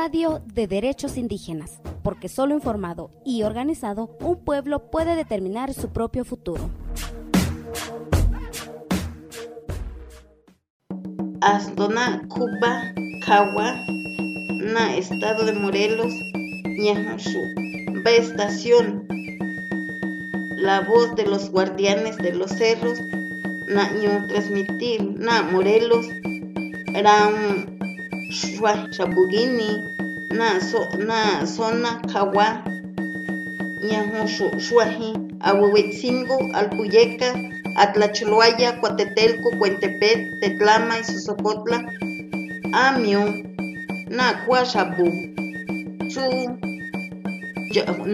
Radio de Derechos Indígenas, porque solo informado y organizado un pueblo puede determinar su propio futuro. Astona, Cuba, Cagua, na estado de Morelos, Ñajushu, estación, la voz de los guardianes de los cerros, na transmitir, na Morelos, ram shwa shabugini na so na zona kawa ñahu shuahi ahuehuetzingo alpuyeca atlacholoaya cuatetelco cuentepet tetlama y sosocotla amio na cuaxabu su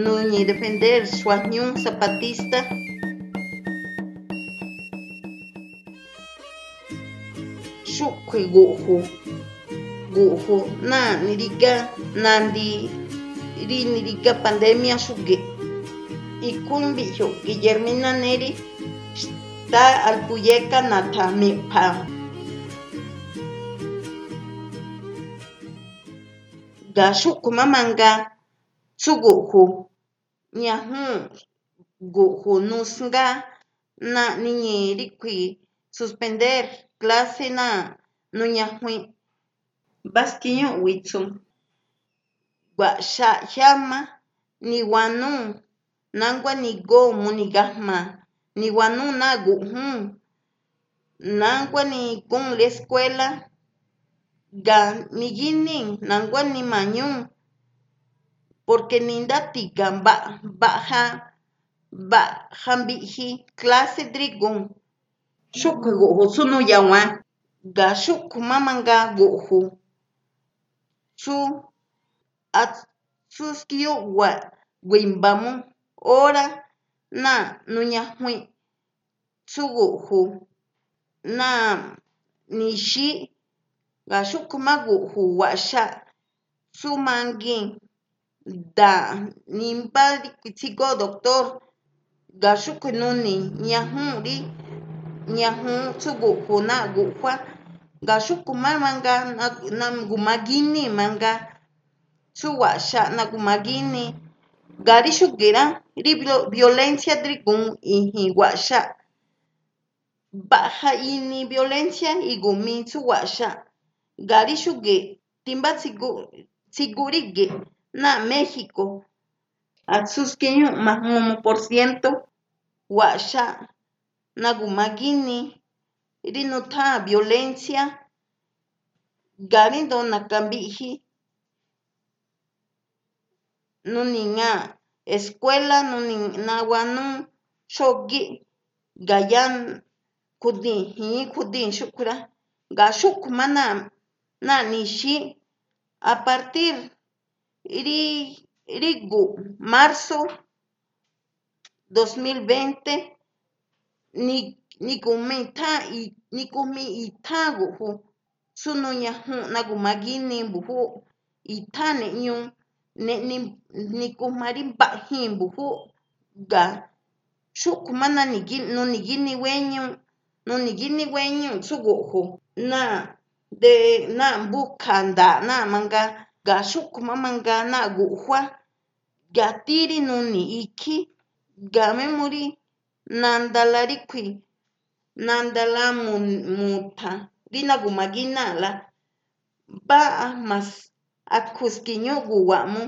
nuñi defender suañun zapatista. Shukui guhu na nirika nandi ri nirika pandemia shuke. Ikumbi yo Guillermina Neri está alpuyeca nata mi pa. Gashu kumamanga tsuguhu nyahu guhu nusnga na niñi rikui suspender clase na nuñahui basquiño witsum gua sha llama ni wanu nangwa ni go munigahma ni wanu na guhun nangwa ni con la escuela ga nangwa ni mañun porque nindati gamba baja ba jambiji clase drigun shuku guhu sunu yawa ga shuku mamanga guhu Atzuskiu wimpamu hora nanuyajui tsuguju namixi gayukmaguju washa sumanki ndanimpari tsika doctor gayuknuni ñajuri ñaju na nagufa. Gumagini manga suwa sha na gumagini gari violencia drigun iji washa baja ini violencia igumi suwasha gari shuge timba tsigurige na México atsuskeño mahmomo por ciento washa na gumagini rinutha violencia gari dona kambiji nuninga escuela nuni nawanu shogi gayan kudin hi kudin shukura ga shukmana na nishi a partir ri rigu marzo 2020 ni nikujmi itján nikujmi itján nguju sunu ñajun'na kumakini mbuju itján ni'ñu ne'ni nikujmari mba'ajin mbuju nga xukju ma noniguini gueño noniguini gueño tsu nguju ná'a de ná'a mbukja ndaa ná'a manga nga xukju ma manga ná'a ngujua. Nga tiri noni ikji nga mejori nandalari k'ui nandala muta rina gumagina la ba mas akusquiño guamu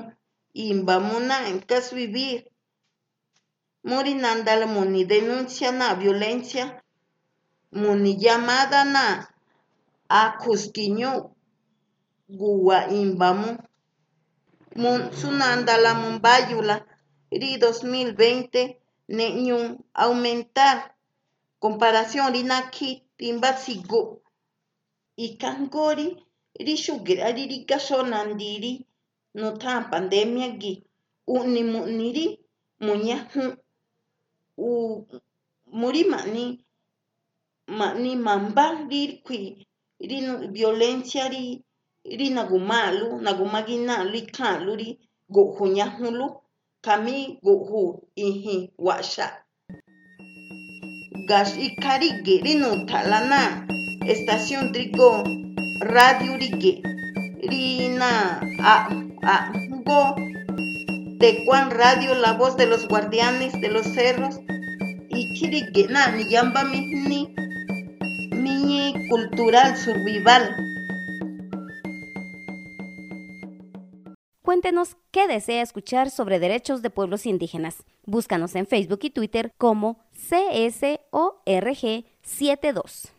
imba muna en caso vivir Muri nandala muni denuncia na violencia muni llamada na akusquiño gua imbamu mun sunandala mumbayula ri 2020 neñun aumentar Comparación rinaki pimpatziku. Ikankori rixukir ariri kaxonantiri nothan pandemiagi uni muniri muñajun u muri mani mani mamba rirkwi rinu violencia ri rinagumalu nagumaguinalu ikhanlu ri guju ñajunlu kami guju ijin washa. Gas ikarige rino talana. Estación trigo radio rige rina a a go. Tecuan Radio La Voz de los Guardianes de los Cerros. Y Kirigena ni yamba mi mi cultural survival. Cuéntenos qué desea escuchar sobre derechos de pueblos indígenas. Búscanos en Facebook y Twitter como CSORG72.